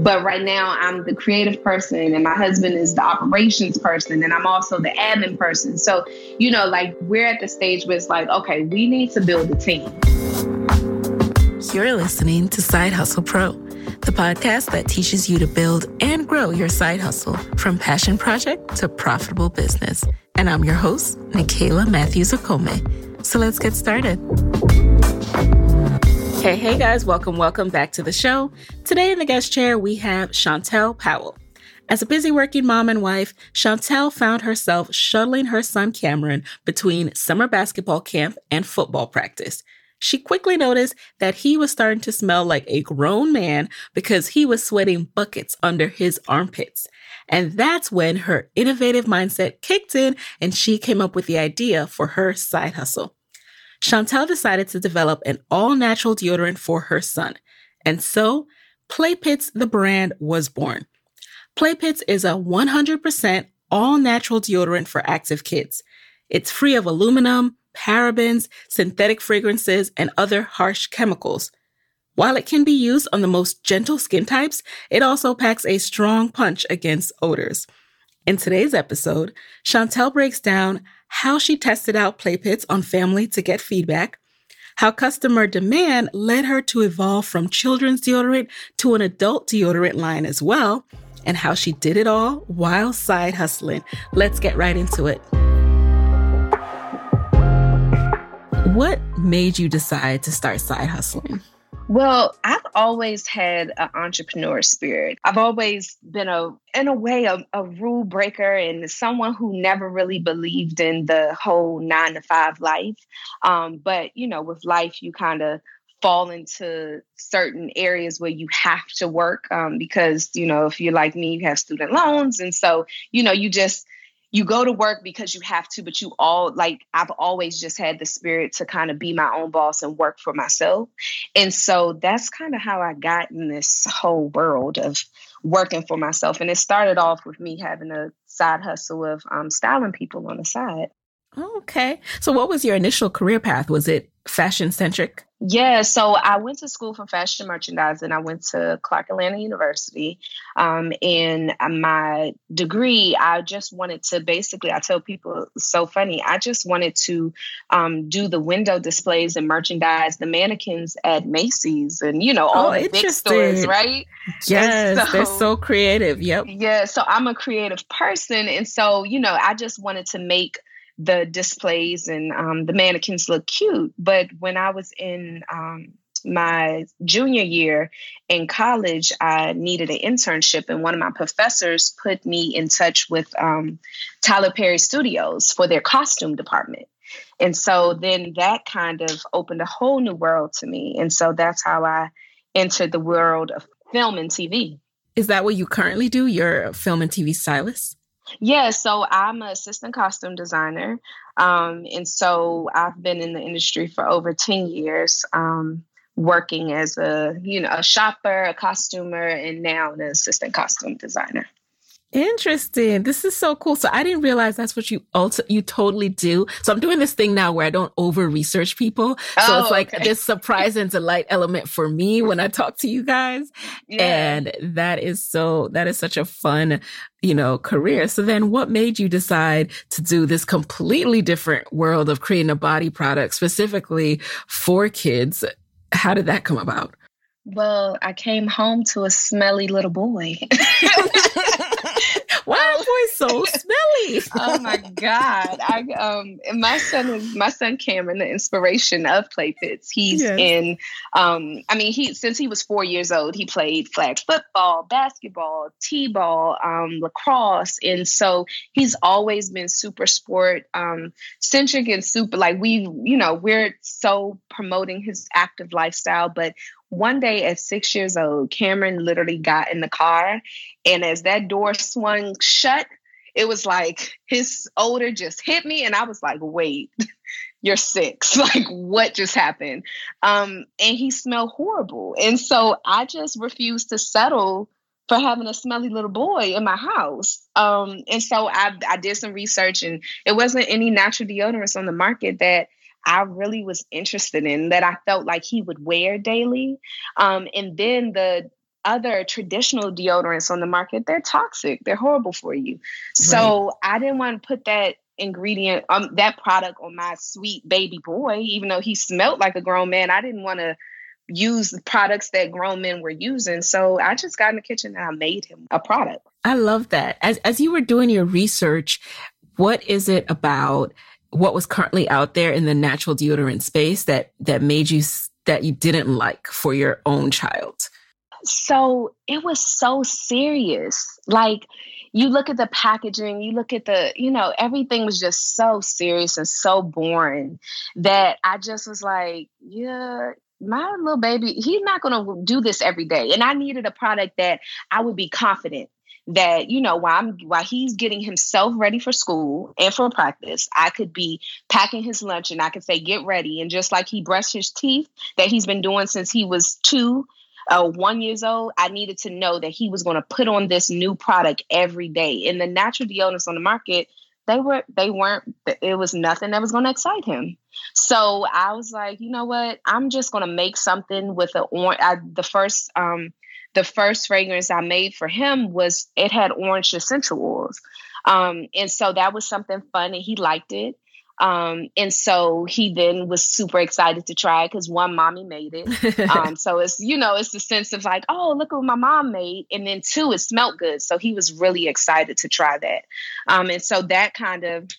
But right now, I'm the creative person, and my husband is the operations person, and I'm also the admin person. So, you know, like we're at the stage where it's like, okay, we need to build a team. You're listening to Side Hustle Pro, the podcast that teaches you to build and grow your side hustle from passion project to profitable business. And I'm your host, Nicaila Matthews Okome. So let's get started. Hey, hey guys, welcome, welcome back to the show. Today in the guest chair, we have Chantel Powell. As a busy working mom and wife, Chantel found herself shuttling her son Kameron between summer basketball camp and football practice. She quickly noticed that he was starting to smell like a grown man because he was sweating buckets under his armpits. And that's when her innovative mindset kicked in and she came up with the idea for her side hustle. Chantel decided to develop an all natural deodorant for her son. And so, Playpits, the brand, was born. Playpits is a 100% all natural deodorant for active kids. It's free of aluminum, parabens, synthetic fragrances, and other harsh chemicals. While it can be used on the most gentle skin types, it also packs a strong punch against odors. In today's episode, Chantel breaks down how she tested out Playpits on family to get feedback, how customer demand led her to evolve from children's deodorant to an adult deodorant line as well, and how she did it all while side hustling. Let's get right into it. What made you decide to start side hustling? Well, I've always had an entrepreneur spirit. I've always been a, in a way, a, a, rule breaker and someone who never really believed in the whole nine to five life. Um, but you know, with life, you kind of fall into certain areas where you have to work um, because you know, if you're like me, you have student loans, and so you know, you just you go to work because you have to, but you all like I've always just had the spirit to kind of be my own boss and work for myself. And so that's kind of how I got in this whole world of working for myself. And it started off with me having a side hustle of um, styling people on the side. Okay. So what was your initial career path? Was it fashion centric? Yeah, so I went to school for fashion merchandising. I went to Clark Atlanta University. Um, and my degree, I just wanted to basically, I tell people, so funny, I just wanted to um, do the window displays and merchandise the mannequins at Macy's and, you know, all oh, the big stores, right? Yes, so, they're so creative. Yep. Yeah, so I'm a creative person. And so, you know, I just wanted to make the displays and um, the mannequins look cute. But when I was in um, my junior year in college, I needed an internship, and one of my professors put me in touch with um, Tyler Perry Studios for their costume department. And so then that kind of opened a whole new world to me. And so that's how I entered the world of film and TV. Is that what you currently do? You're a film and TV stylist? Yeah, so I'm an assistant costume designer. Um, and so I've been in the industry for over 10 years, um, working as a, you know, a shopper, a costumer, and now an assistant costume designer. Interesting. This is so cool. So I didn't realize that's what you also you totally do. So I'm doing this thing now where I don't over research people. So oh, it's like okay. this surprise and delight element for me when I talk to you guys. Yeah. And that is so that is such a fun, you know, career. So then what made you decide to do this completely different world of creating a body product specifically for kids? How did that come about? Well, I came home to a smelly little boy. Why are boys so smelly? oh my god! I um, my son is my son Kameron, the inspiration of Playpits. He's yes. in um, I mean, he since he was four years old, he played flag football, basketball, t-ball, um, lacrosse, and so he's always been super sport um, centric and super like we, you know, we're so promoting his active lifestyle, but one day at six years old, Kameron literally got in the car. And as that door swung shut, it was like his odor just hit me. And I was like, wait, you're six. Like, what just happened? Um, and he smelled horrible. And so I just refused to settle for having a smelly little boy in my house. Um, and so I, I did some research, and it wasn't any natural deodorants on the market that I really was interested in that I felt like he would wear daily. Um, and then the other traditional deodorants on the market, they're toxic. They're horrible for you. Right. So I didn't want to put that ingredient, um, that product on my sweet baby boy, even though he smelled like a grown man. I didn't want to use the products that grown men were using. So I just got in the kitchen and I made him a product. I love that. As as you were doing your research, what is it about what was currently out there in the natural deodorant space that that made you that you didn't like for your own child? So it was so serious. Like you look at the packaging, you look at the, you know, everything was just so serious and so boring that I just was like, yeah, my little baby, he's not going to do this every day. And I needed a product that I would be confident that you know while I'm while he's getting himself ready for school and for practice, I could be packing his lunch and I could say get ready and just like he brushed his teeth that he's been doing since he was two. Uh, one years old, I needed to know that he was going to put on this new product every day. And the natural deodorants on the market, they were they weren't. It was nothing that was going to excite him. So I was like, you know what? I'm just going to make something with the orange. The first um, the first fragrance I made for him was it had orange essential oils. Um, and so that was something fun and he liked it. Um, and so he then was super excited to try it because one, mommy made it. Um, so it's, you know, it's the sense of like, oh, look what my mom made. And then two, it smelled good. So he was really excited to try that. Um, and so that kind of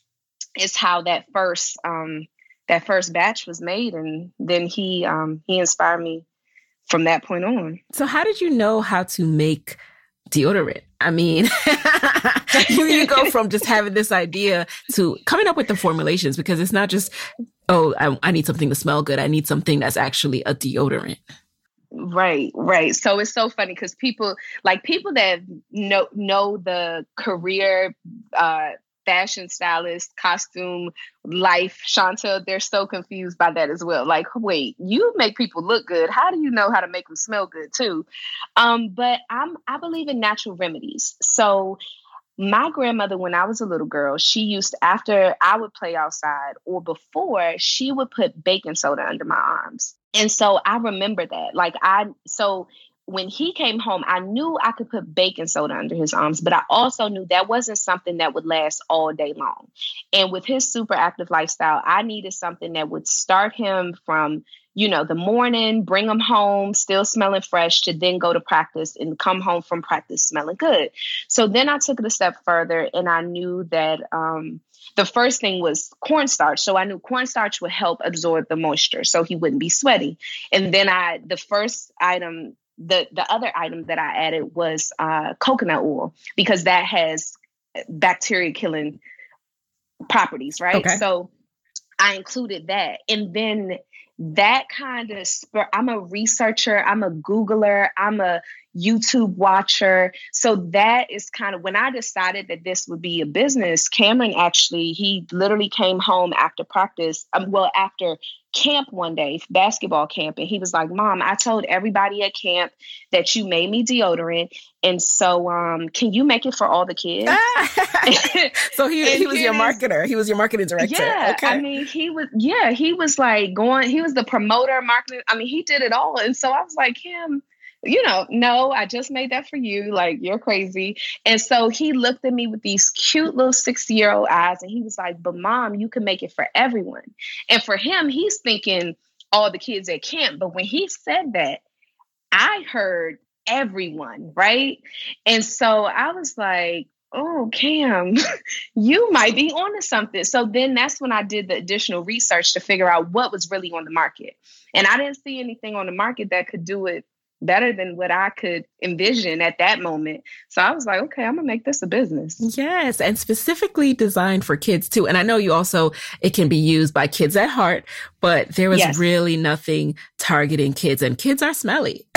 is how that first, um, that first batch was made. And then he, um, he inspired me from that point on. So, how did you know how to make deodorant? I mean, you go from just having this idea to coming up with the formulations because it's not just, oh, I, I need something to smell good. I need something that's actually a deodorant. Right, right. So it's so funny because people like people that know know the career uh fashion stylist, costume, life, Chantel, they're so confused by that as well. Like, wait, you make people look good. How do you know how to make them smell good too? Um, but I'm I believe in natural remedies. So my grandmother, when I was a little girl, she used after I would play outside or before, she would put baking soda under my arms. And so I remember that. Like I so when he came home, I knew I could put baking soda under his arms, but I also knew that wasn't something that would last all day long. And with his super active lifestyle, I needed something that would start him from, you know, the morning, bring him home, still smelling fresh, to then go to practice and come home from practice smelling good. So then I took it a step further and I knew that um, the first thing was cornstarch. So I knew cornstarch would help absorb the moisture so he wouldn't be sweaty. And then I, the first item the the other item that I added was uh, coconut oil because that has bacteria killing properties, right? Okay. So I included that, and then that kind of spur. I'm a researcher. I'm a Googler. I'm a YouTube watcher. So that is kind of when I decided that this would be a business. Kameron actually, he literally came home after practice. Um, well, after camp one day, basketball camp, and he was like, "Mom, I told everybody at camp that you made me deodorant, and so um, can you make it for all the kids?" so he he was your marketer. He was your marketing director. Yeah, okay. I mean, he was. Yeah, he was like going. He was the promoter, marketing. I mean, he did it all, and so I was like, him you know, no, I just made that for you. Like, you're crazy. And so he looked at me with these cute little 60 year old eyes and he was like, But mom, you can make it for everyone. And for him, he's thinking all the kids at camp. But when he said that, I heard everyone, right? And so I was like, oh cam you might be onto something so then that's when i did the additional research to figure out what was really on the market and i didn't see anything on the market that could do it better than what I could envision at that moment. So I was like, okay, I'm gonna make this a business. Yes, and specifically designed for kids too. And I know you also it can be used by kids at heart, but there was yes. really nothing targeting kids, and kids are smelly.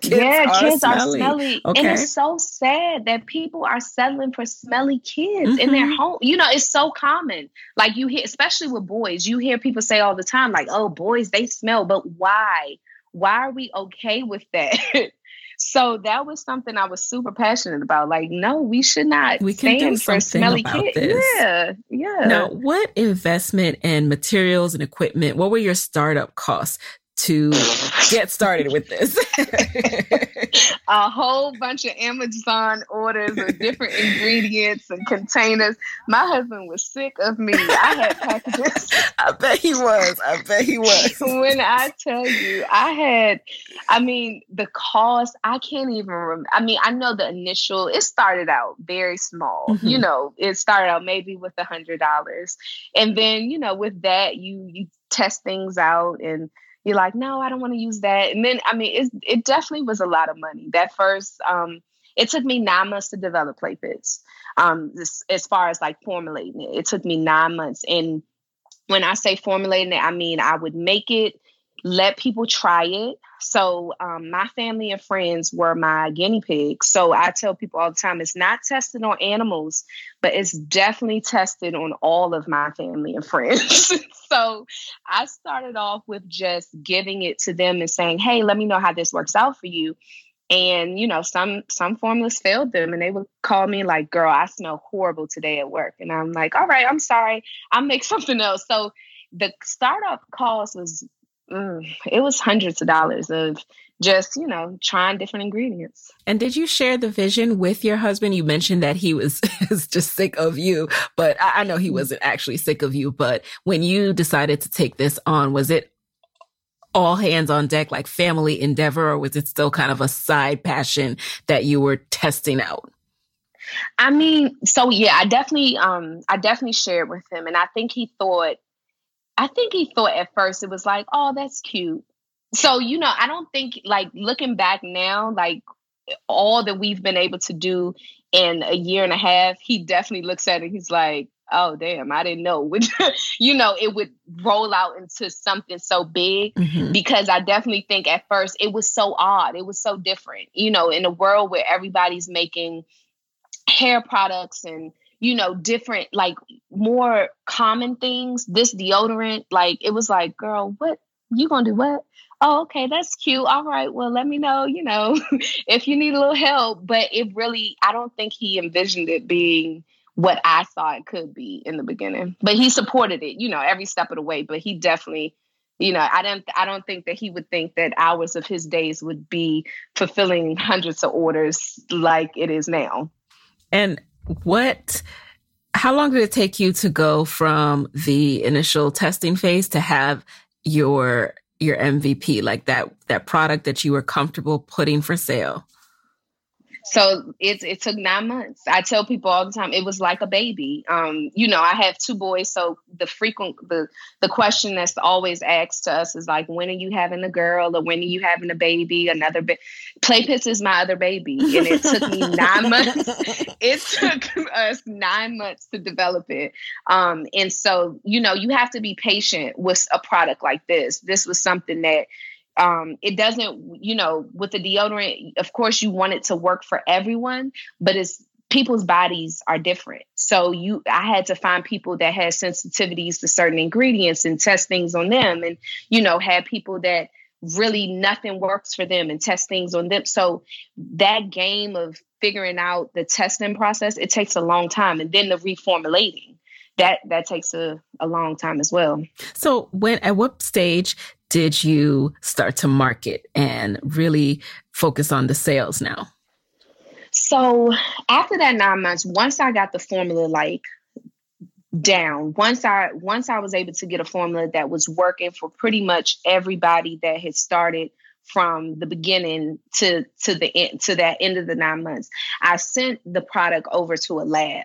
kids yeah, are kids smelly. are smelly, okay. and it's so sad that people are settling for smelly kids mm-hmm. in their mm-hmm. home. You know, it's so common. Like you hear, especially with boys, you hear people say all the time, like, "Oh, boys, they smell," but why? Why are we okay with that? so that was something I was super passionate about. Like, no, we should not we can stand for smelly kids. This. Yeah, yeah. Now, what investment and materials and equipment? What were your startup costs to get started with this? a whole bunch of Amazon orders of different ingredients and containers. My husband was sick of me. I had packages. I bet he was. I bet he was. when I tell you, I had, I mean, the cost, I can't even remember. I mean, I know the initial, it started out very small. Mm-hmm. You know, it started out maybe with a hundred dollars. And then, you know, with that, you you test things out and you're like, no, I don't want to use that. And then, I mean, it, it definitely was a lot of money. That first, um, it took me nine months to develop Play Pits. Um, this, as far as like formulating it, it took me nine months. And when I say formulating it, I mean I would make it let people try it. So um, my family and friends were my guinea pigs. So I tell people all the time, it's not tested on animals, but it's definitely tested on all of my family and friends. so I started off with just giving it to them and saying, "Hey, let me know how this works out for you." And you know, some some formulas failed them, and they would call me like, "Girl, I smell horrible today at work," and I'm like, "All right, I'm sorry, I'll make something else." So the startup cost was mm, it was hundreds of dollars of just you know trying different ingredients. And did you share the vision with your husband? You mentioned that he was just sick of you but I, I know he mm-hmm. wasn't actually sick of you but when you decided to take this on was it all hands on deck like family endeavor or was it still kind of a side passion that you were testing out? I mean so yeah i definitely um i definitely shared with him and i think he thought I think he thought at first it was like, oh, that's cute. So, you know, I don't think like looking back now, like all that we've been able to do in a year and a half, he definitely looks at it. He's like, oh, damn, I didn't know. Which, you know, it would roll out into something so big mm-hmm. because I definitely think at first it was so odd. It was so different, you know, in a world where everybody's making hair products and you know, different, like more common things. This deodorant, like it was like, girl, what you gonna do? What? Oh, okay, that's cute. All right, well, let me know, you know, if you need a little help. But it really, I don't think he envisioned it being what I saw it could be in the beginning. But he supported it, you know, every step of the way. But he definitely you know i don't i don't think that he would think that hours of his days would be fulfilling hundreds of orders like it is now and what how long did it take you to go from the initial testing phase to have your your MVP like that that product that you were comfortable putting for sale? So it it took nine months. I tell people all the time it was like a baby. Um, you know, I have two boys, so the frequent the the question that's always asked to us is like, when are you having a girl or when are you having a baby? Another baby. Play Pits is my other baby, and it took me nine months. It took us nine months to develop it. Um, and so you know, you have to be patient with a product like this. This was something that um, it doesn't, you know, with the deodorant, of course, you want it to work for everyone, but it's people's bodies are different. So you, I had to find people that had sensitivities to certain ingredients and test things on them, and you know, had people that really nothing works for them and test things on them. So that game of figuring out the testing process, it takes a long time, and then the reformulating that that takes a, a long time as well. So when at what stage did you start to market and really focus on the sales now? So after that nine months, once I got the formula like down, once I once I was able to get a formula that was working for pretty much everybody that had started from the beginning to to the end to that end of the nine months i sent the product over to a lab.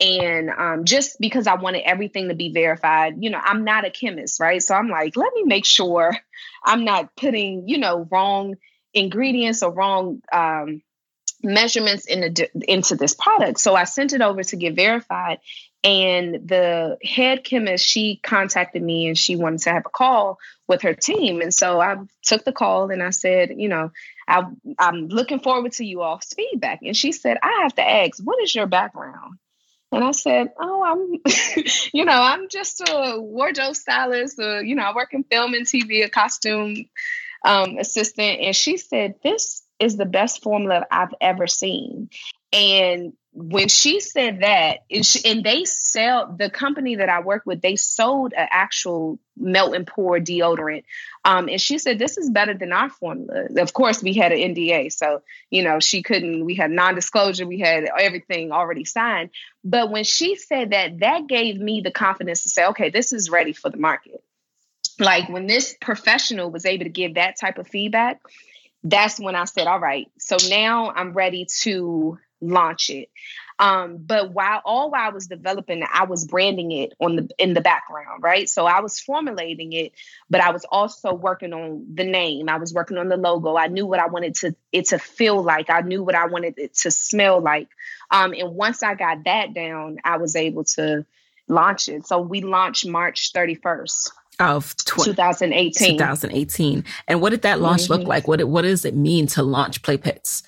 And um, just because i wanted everything to be verified you know i'm not a chemist right? So i'm like let me make sure i'm not putting you know wrong ingredients or wrong um, measurements in the, into this product. So i sent it over to get verified and the head chemist, she contacted me and she wanted to have a call with her team. And so I took the call and I said, you know, I, am looking forward to you all's feedback. And she said, I have to ask, what is your background? And I said, Oh, I'm, you know, I'm just a wardrobe stylist. Uh, you know, I work in film and TV, a costume um, assistant. And she said, This is the best formula I've ever seen. And when she said that, and they sell the company that I work with, they sold an actual melt and pour deodorant. Um, and she said, This is better than our formula. Of course, we had an NDA. So, you know, she couldn't, we had non disclosure, we had everything already signed. But when she said that, that gave me the confidence to say, Okay, this is ready for the market. Like when this professional was able to give that type of feedback, that's when I said, All right, so now I'm ready to launch it. Um, but while all while I was developing it, I was branding it on the in the background, right? So I was formulating it, but I was also working on the name. I was working on the logo. I knew what I wanted to it to feel like. I knew what I wanted it to smell like. Um, and once I got that down, I was able to launch it. So we launched March 31st of tw- 2018. 2018. And what did that launch mm-hmm. look like? What what does it mean to launch Play Pits?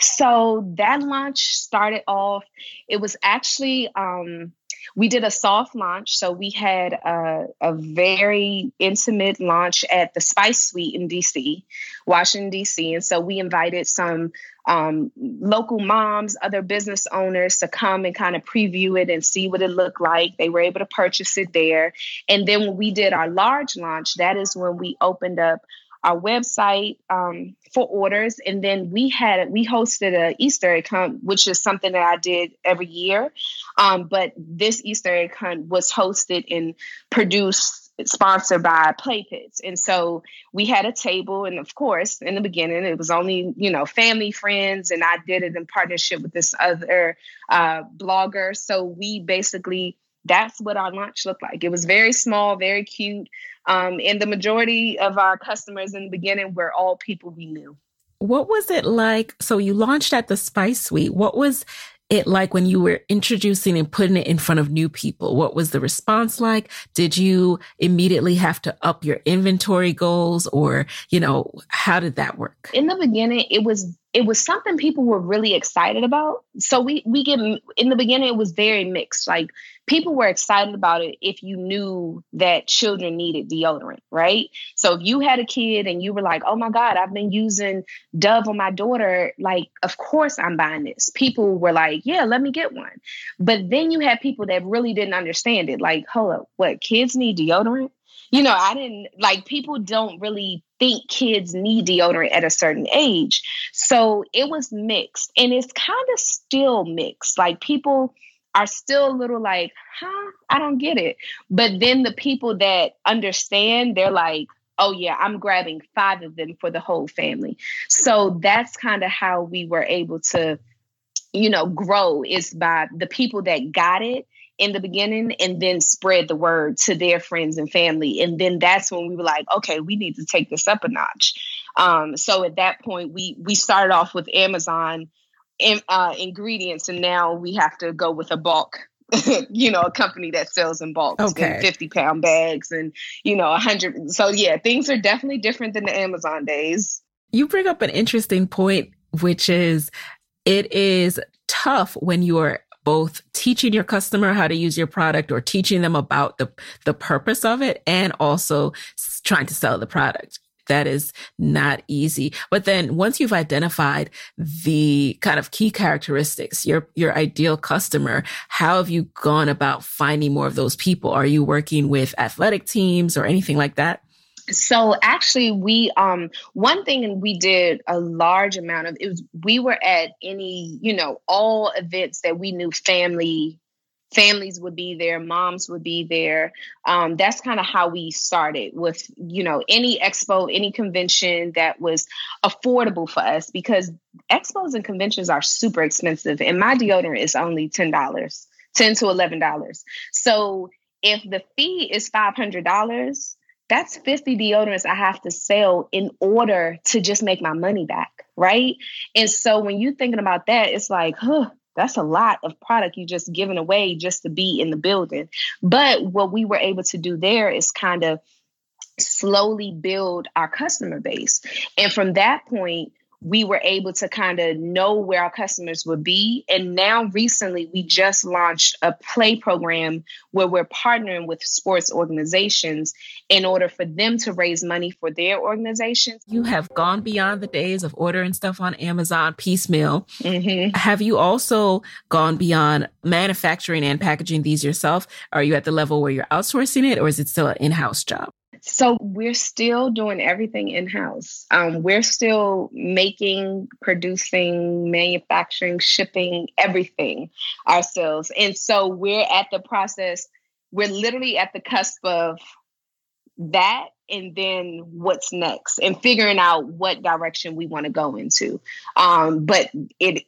So that launch started off, it was actually, um, we did a soft launch. So we had a, a, very intimate launch at the Spice Suite in DC, Washington, DC. And so we invited some um, local moms, other business owners to come and kind of preview it and see what it looked like. They were able to purchase it there. And then when we did our large launch, that is when we opened up our website um, for orders, and then we had we hosted a Easter egg hunt, which is something that I did every year. Um, but this Easter egg hunt was hosted and produced sponsored by Play Pits. And so we had a table. And of course, in the beginning, it was only, you know, family, friends. And I did it in partnership with this other uh, blogger. So we basically, that's what our launch looked like. It was very small, very cute. Um, and the majority of our customers in the beginning were all people we knew. What was it like? So you launched at the Spice Suite. What was it like when you were introducing and putting it in front of new people? What was the response like? Did you immediately have to up your inventory goals or, you know, how did that work? In the beginning, it was it was something people were really excited about. So we we get in the beginning it was very mixed. Like people were excited about it if you knew that children needed deodorant, right? So if you had a kid and you were like, "Oh my god, I've been using Dove on my daughter," like of course I'm buying this. People were like, "Yeah, let me get one." But then you had people that really didn't understand it. Like, "Hold up, what kids need deodorant?" you know, I didn't like people don't really think kids need deodorant at a certain age. So it was mixed and it's kind of still mixed. Like people are still a little like, huh, I don't get it. But then the people that understand, they're like, oh yeah, I'm grabbing five of them for the whole family. So that's kind of how we were able to, you know, grow is by the people that got it in the beginning and then spread the word to their friends and family. And then that's when we were like, okay, we need to take this up a notch. Um, so at that point, we we started off with Amazon in, uh, ingredients, and now we have to go with a bulk. you know, a company that sells in bulk, okay. 50 pound bags and, you know, a hundred. So, yeah, things are definitely different than the Amazon days. You bring up an interesting point, which is it is tough when you're both teaching your customer how to use your product or teaching them about the, the purpose of it and also trying to sell the product. That is not easy. But then once you've identified the kind of key characteristics, your, your ideal customer, how have you gone about finding more of those people? Are you working with athletic teams or anything like that? So actually we um one thing we did a large amount of it was we were at any you know all events that we knew family families would be there moms would be there. Um, that's kind of how we started with you know any expo any convention that was affordable for us because expos and conventions are super expensive and my deodorant is only $10 10 to $11 so if the fee is $500 that's 50 deodorants I have to sell in order to just make my money back. Right. And so when you're thinking about that, it's like, huh, that's a lot of product you just giving away just to be in the building. But what we were able to do there is kind of slowly build our customer base. And from that point, we were able to kind of know where our customers would be. And now, recently, we just launched a play program where we're partnering with sports organizations in order for them to raise money for their organizations. You have gone beyond the days of ordering stuff on Amazon piecemeal. Mm-hmm. Have you also gone beyond manufacturing and packaging these yourself? Are you at the level where you're outsourcing it, or is it still an in house job? So we're still doing everything in house. Um, we're still making, producing, manufacturing, shipping everything ourselves. And so we're at the process, we're literally at the cusp of that and then what's next and figuring out what direction we want to go into. Um, but it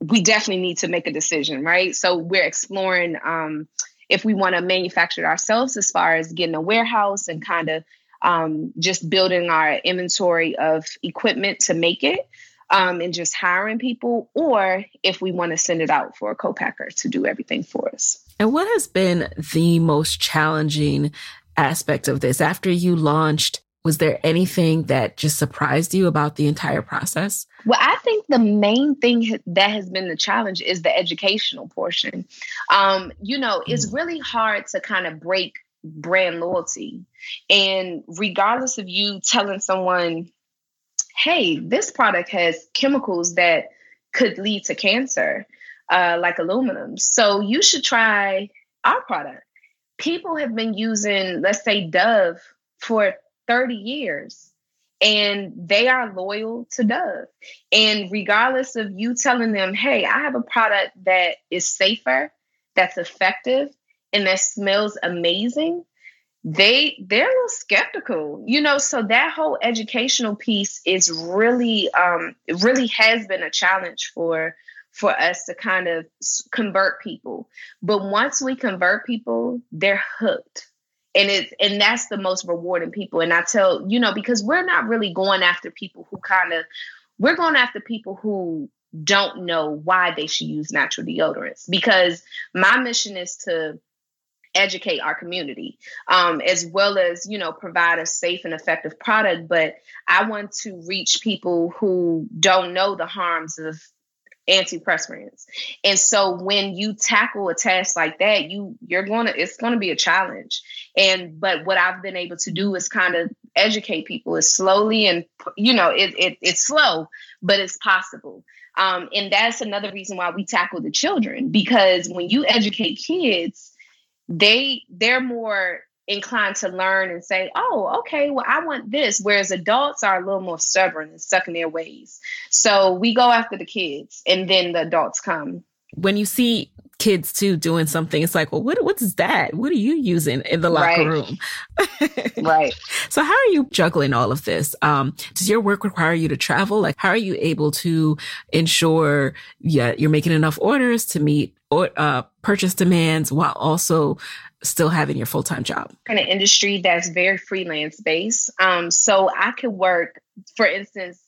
we definitely need to make a decision, right? So we're exploring um, if we want to manufacture it ourselves as far as getting a warehouse and kind of um, just building our inventory of equipment to make it um, and just hiring people, or if we want to send it out for a co-packer to do everything for us. And what has been the most challenging aspect of this after you launched? Was there anything that just surprised you about the entire process? Well, I think the main thing that has been the challenge is the educational portion. Um, you know, it's mm. really hard to kind of break brand loyalty. And regardless of you telling someone, hey, this product has chemicals that could lead to cancer, uh, like aluminum. So you should try our product. People have been using, let's say, Dove for 30 years and they are loyal to Dove. And regardless of you telling them, hey, I have a product that is safer, that's effective, and that smells amazing, they they're a little skeptical you know? So that whole educational piece is really um it really has been a challenge for for us to kind of convert people. But once we convert people they're hooked and it's and that's the most rewarding people. And i tell you know because we're not really going after people who kind of we're going after people who don't know why they should use natural deodorants. Because my mission is to educate our community um, as well as you know provide a safe and effective product. But i want to reach people who don't know the harms of antiperspirants. And so when you tackle a task like that, you you're to it's to be a challenge. And but what I've been able to do is kind of educate people as slowly and you know it, it it's slow, but it's possible. Um, and that's another reason why we tackle the children because when you educate kids, they they're more inclined to learn and say, oh, okay, well, I want this. Whereas adults are a little more stubborn and stuck in their ways. So we go after the kids and then the adults come. When you see kids too doing something, it's like, well, what what's that? What are you using in the locker right. room? right. So how are you juggling all of this? Um, does your work require you to travel? Like, how are you able to ensure yeah you're making enough orders to meet or uh, purchase demands while also still having your full time job? In an industry that's very freelance based. Um, so I could work, for instance,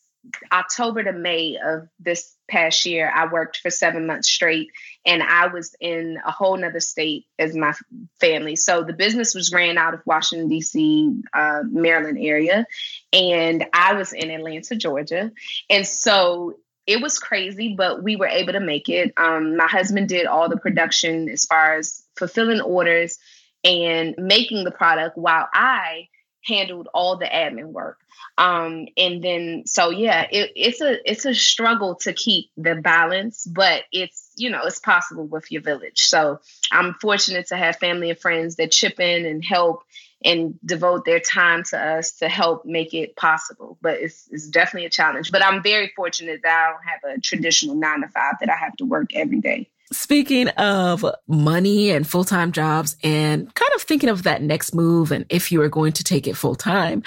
October to May of this past year, I worked for seven months straight and I was in a whole nother state as my family. So the business was ran out of Washington, D.C., uh, Maryland area, and I was in Atlanta, Georgia. And so it was crazy, but we were able to make it. Um, my husband did all the production as far as fulfilling orders and making the product while I handled all the admin work. Um, and then so yeah, it, it's a it's a struggle to keep the balance, but it's you know it's possible with your village. So I'm fortunate to have family and friends that chip in and help and devote their time to us to help make it possible. But it's, it's definitely a challenge. But I'm very fortunate that I don't have a traditional nine to five that I have to work every day. Speaking of money and full time jobs and kind of thinking of that next move and if you are going to take it full time,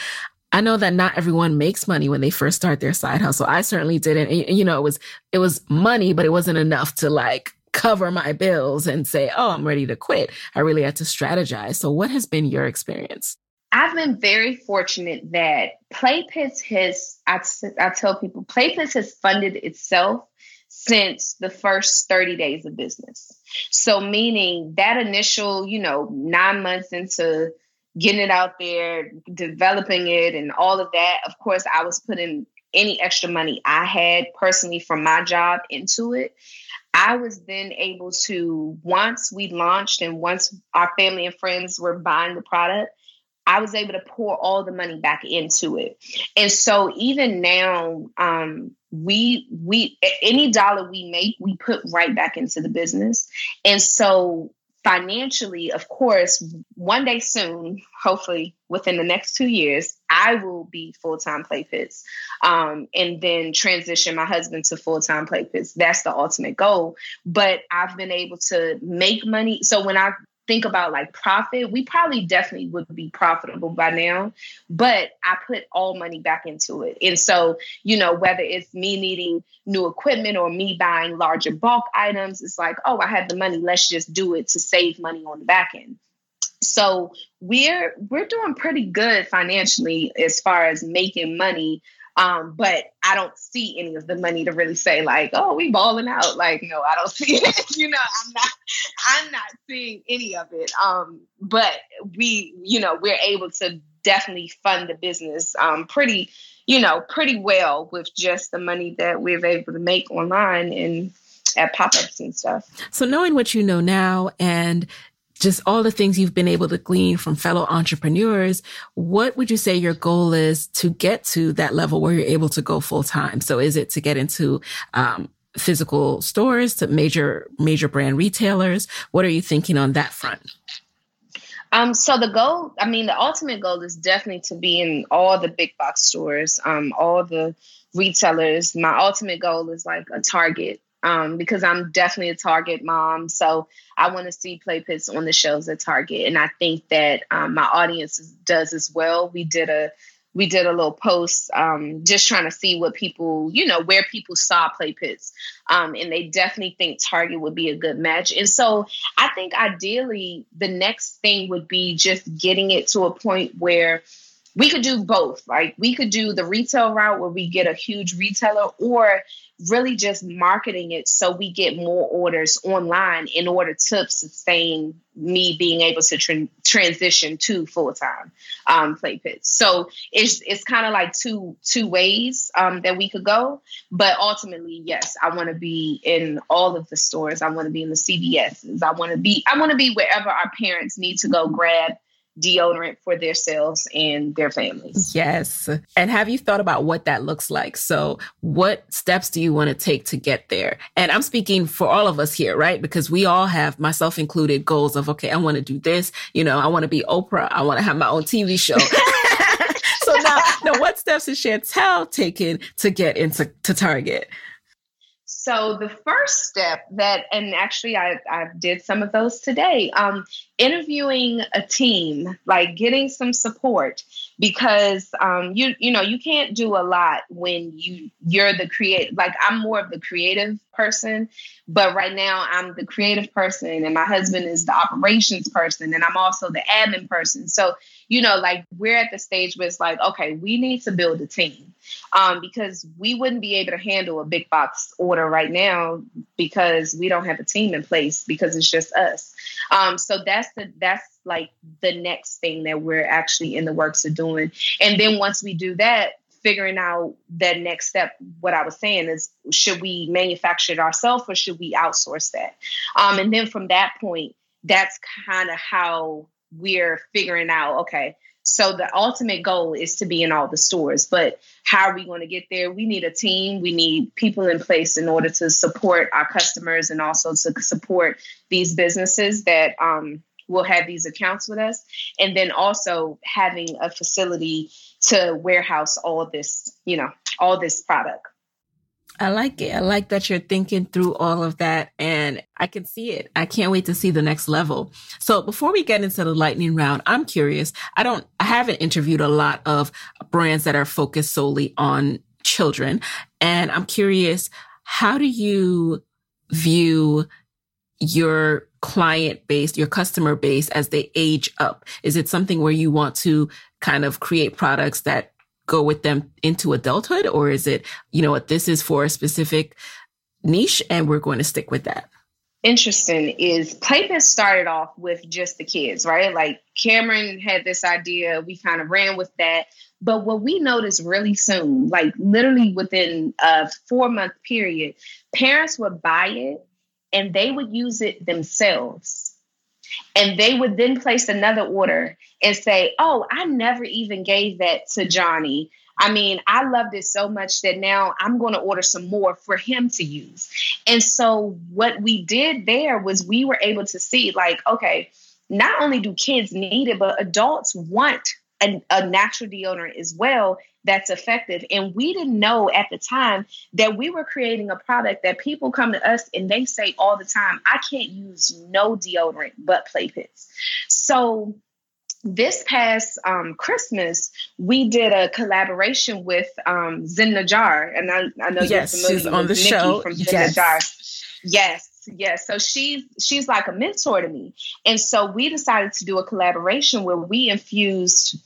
I know that not everyone makes money when they first start their side hustle. I certainly didn't. And, you know, it was, it was money, but it wasn't enough to like cover my bills and say, oh, I'm ready to quit. I really had to strategize. So, what has been your experience? I've been very fortunate that Play Pits has, I, I tell people, Play Pits has funded itself since the first 30 days of business. So, meaning that initial, you know, nine months into getting it out there, developing it, and all of that, of course, I was putting any extra money I had personally from my job into it, I was then able to, once we launched and once our family and friends were buying the product, I was able to pour all the money back into it. And so even now, um, we we any dollar we make, we put right back into the business. And so financially, of course, one day soon, hopefully within the next two years, I will be full time Play Pits, um, and then transition my husband to full time Play Pits. That's the ultimate goal. But I've been able to make money. So when I think about like profit, we probably definitely would be profitable by now. But I put all money back into it. And so, you know, whether it's me needing new equipment or me buying larger bulk items, it's like, oh, I have the money, let's just do it to save money on the back end. So we're we're doing pretty good financially as far as making money um, but I don't see any of the money to really say like, oh, we balling out. Like, no, I don't see it. you know, I'm not, I'm not seeing any of it. Um, but we, you know, we're able to definitely fund the business um, pretty, you know, pretty well with just the money that we're able to make online and at pop-ups and stuff. So knowing what you know now and just all the things you've been able to glean from fellow entrepreneurs, what would you say your goal is to get to that level where you're able to go full time? So is it to get into, um, physical stores to major, major brand retailers? What are you thinking on that front? Um, so the goal, I mean, the ultimate goal is definitely to be in all the big box stores, um, all the retailers. My ultimate goal is like a Target, um, because I'm definitely a Target mom. So I want to see play pits on the shelves at Target, and I think that um, my audience does as well. We did a we did a little post um, just trying to see what people, you know, where people saw play pits. Um, and they definitely think Target would be a good match. And so I think ideally the next thing would be just getting it to a point where we could do both. Like we could do the retail route where we get a huge retailer, or really just marketing it so we get more orders online in order to sustain me being able to tra- transition to full time um, play pits. So it's it's kind of like two two ways um, that we could go, but ultimately, yes, I want to be in all of the stores. I want to be in the CVSs. I want to be I want to be wherever our parents need to go grab deodorant for themselves and their families. Yes. And have you thought about what that looks like? So, what steps do you want to take to get there? And I'm speaking for all of us here, right? Because we all have, myself included, goals of, okay, I want to do this. You know, I want to be Oprah. I want to have my own TV show. so now, now, what steps is Chantel taking to get into to Target? So the first step that, and actually I, I did some of those today, um, interviewing a team, like getting some support because um, you you know you can't do a lot when you you're the create like I'm more of the creative person, but right now I'm the creative person and my husband is the operations person and I'm also the admin person. So you know like we're at the stage where it's like okay we need to build a team um, because we wouldn't be able to handle a big box order right now because we don't have a team in place because it's just us. Um, so that's the that's like the next thing that we're actually in the works of doing. And then once we do that, figuring out that next step, what I was saying is should we manufacture it ourselves or should we outsource that? Um, and then from that point, that's kind of how we're figuring out okay so the ultimate goal is to be in all the stores. But how are we going to get there? We need a team. We need people in place in order to support our customers and also to support these businesses that um, will have these accounts with us. And then also having a facility to warehouse all this, you know, all this product. I like it. I like that you're thinking through all of that and I can see it. I can't wait to see the next level. So before we get into the lightning round, I'm curious. I don't, I haven't interviewed a lot of brands that are focused solely on children. And I'm curious, how do you view your client base, your customer base as they age up? Is it something where you want to kind of create products that go with them into adulthood? Or is it, you know what, this is for a specific niche and we're going to stick with that? Interesting is Playpits started off with just the kids, right? Like Kameron had this idea, we kind of ran with that. But what we noticed really soon, like literally within a four month period, parents would buy it and they would use it themselves. And they would then place another order and say, Oh, I never even gave that to Johnny. I mean, I loved it so much that now I'm going to order some more for him to use. And so, what we did there was we were able to see, like, okay, not only do kids need it, but adults want a, a natural deodorant as well that's effective. And we didn't know at the time that we were creating a product that people come to us and they say all the time, I can't use no deodorant but play pits. So this past um, Christmas, we did a collaboration with um, Zen Najjar, and I, I know yes, you're familiar she's on the Nikki show. From Zen yes. Najjar. Yes, yes. So she's she's like a mentor to me, and so we decided to do a collaboration where we infused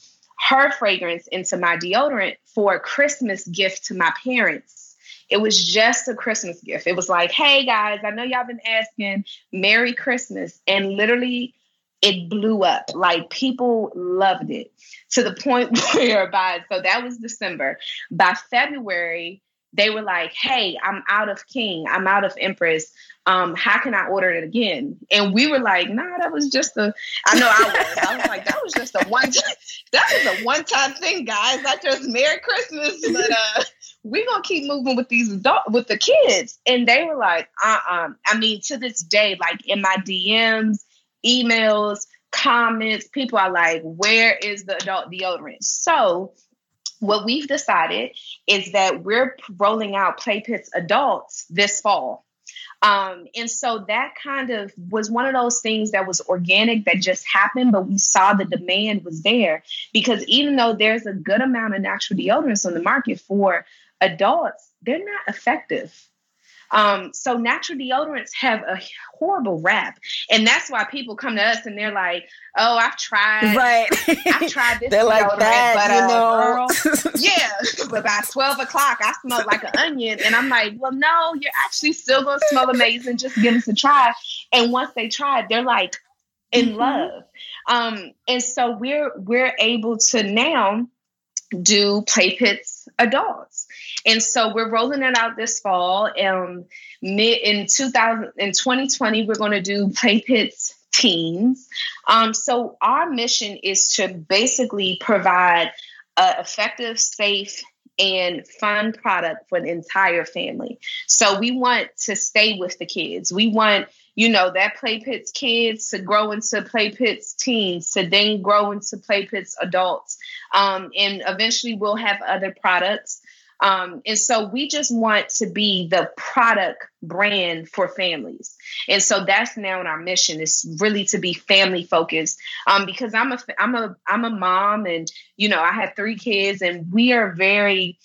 her fragrance into my deodorant for a Christmas gift to my parents. It was just a Christmas gift. It was like, hey guys, I know y'all been asking Merry Christmas. And literally, it blew up. Like people loved it to the point where by, so that was December. By February, they were like, hey, I'm out of King, I'm out of Empress. Um, how can I order it again? And we were like, nah, that was just a, I know I was. I was like, that was just a one time, that was a one time thing, guys. Not just Merry Christmas, but uh, we're gonna keep moving with these adult with the kids. And they were like, uh-uh. I mean, to this day, like in my DMs, emails, comments, people are like, where is the adult deodorant? So what we've decided is that we're rolling out Play Pits adults this fall. Um, and so that kind of was one of those things that was organic that just happened, but we saw the demand was there because even though there's a good amount of natural deodorants on the market for adults, they're not effective. Um, so natural deodorants have a horrible rap, and that's why people come to us and they're like, "Oh, I've tried, right? I've tried this they're deodorant, like that, but you uh, know? girl, yeah, but by twelve o'clock, I smell like an onion." And I'm like, "Well, no, you're actually still gonna smell amazing. Just give us a try." And once they try it, they're like in mm-hmm. love. Um, and so we're we're able to now do Play Pits adults. And so we're rolling it out this fall. Um, in 2000 in 2020, we're going to do Play Pits teens. Um, so our mission is to basically provide an effective, safe, and fun product for the entire family. So we want to stay with the kids. We want you know, that Play Pits kids to grow into Play Pits teens to then grow into Play Pits adults. Um, and eventually we'll have other products. Um, and so we just want to be the product brand for families. And so that's now in our mission is really to be family focused. Um, because I'm a I'm a I'm a mom and you know I have three kids and we are very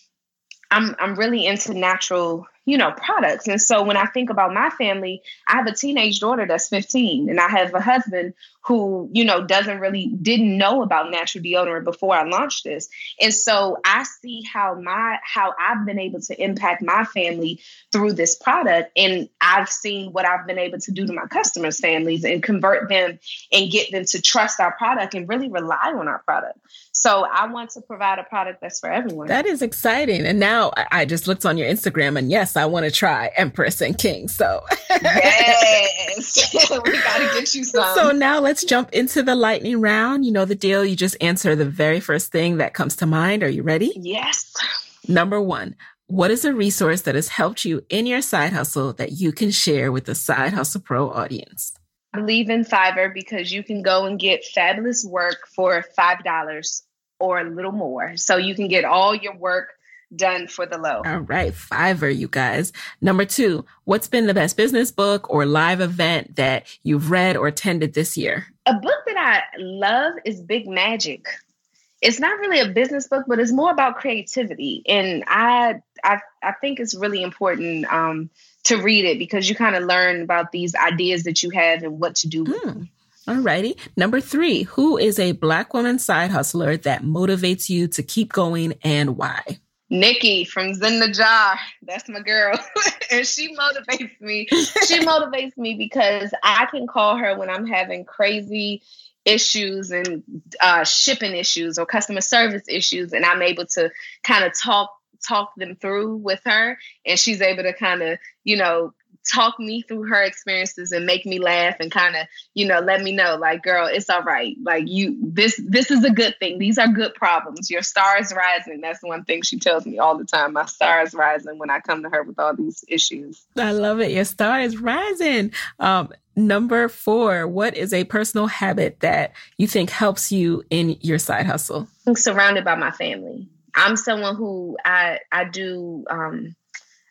I'm I'm really into natural you know, products. And so when I think about my family, I have a teenage daughter that's 15 and I have a husband who, you know, doesn't really didn't know about natural deodorant before I launched this. And so I see how my how I've been able to impact my family through this product and I've seen what I've been able to do to my customers' families and convert them and get them to trust our product and really rely on our product. So I want to provide a product that's for everyone. That is exciting. And now I just looked on your Instagram and yes, I want to try Empress and King. So yes, we got to get you some. So now let's jump into the lightning round. You know the deal. You just answer the very first thing that comes to mind. Are you ready? Yes. Number one, what is a resource that has helped you in your side hustle that you can share with the Side Hustle Pro audience? I believe in Fiverr because you can go and get fabulous work for $5 or a little more. So you can get all your work done for the low. All right, Fiverr, you guys. Number two, what's been the best business book or live event that you've read or attended this year? A book that I love is Big Magic. It's not really a business book, but it's more about creativity, and I I, I think it's really important um, to read it because you kind of learn about these ideas that you have and what to do. Mm. Alrighty. Number three, who is a black woman side hustler that motivates you to keep going and why? Nikki from Zen Najjar. That's my girl. and she motivates me. She motivates me because I can call her when I'm having crazy issues and uh, shipping issues or customer service issues, and I'm able to kind of talk talk them through with her, and she's able to kind of you know talk me through her experiences and make me laugh and kind of you know let me know like girl it's all right. Like you this this is a good thing. These are good problems. Your star is rising. That's one thing she tells me all the time. My star is rising when i come to her with all these issues. I love it. Your star is rising. Um number four what is a personal habit that you think helps you in your side hustle? I'm surrounded by my family. I'm someone who i i do um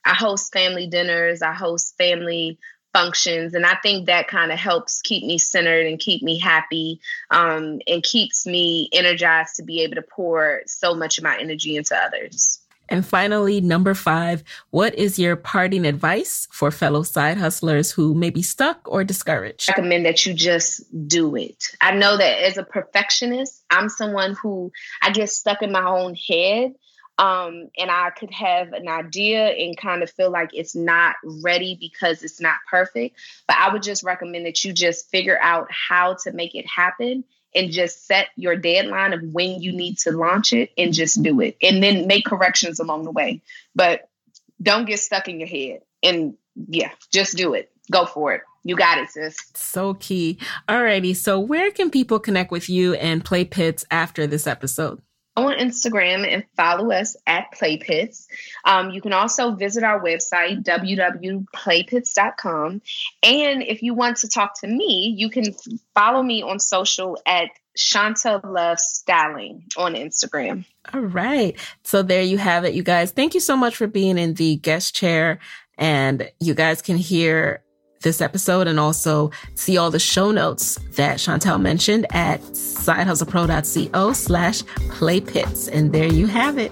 I host family dinners, I host family functions and i think that kind of helps keep me centered and keep me happy um, and keeps me energized to be able to pour so much of my energy into others and finally, number five, what is your parting advice for fellow side hustlers who may be stuck or discouraged? I recommend that you just do it. I know that as a perfectionist, I'm someone who I get stuck in my own head um, and I could have an idea and kind of feel like it's not ready because it's not perfect. But I would just recommend that you just figure out how to make it happen and just set your deadline of when you need to launch it and just do it and then make corrections along the way. But don't get stuck in your head and yeah, just do it. Go for it. You got it, sis. So key. Alrighty. So where can people connect with you and Play Pits after this episode? On Instagram and follow us at Playpits. Um, you can also visit our website, www.playpits.com. And if you want to talk to me, you can follow me on social at Shanta Love Styling on Instagram. All right. So there you have it, you guys. Thank you so much for being in the guest chair. And you guys can hear this episode and also see all the show notes that Chantel mentioned at sidehustlepro.co slash playpits. And there you have it.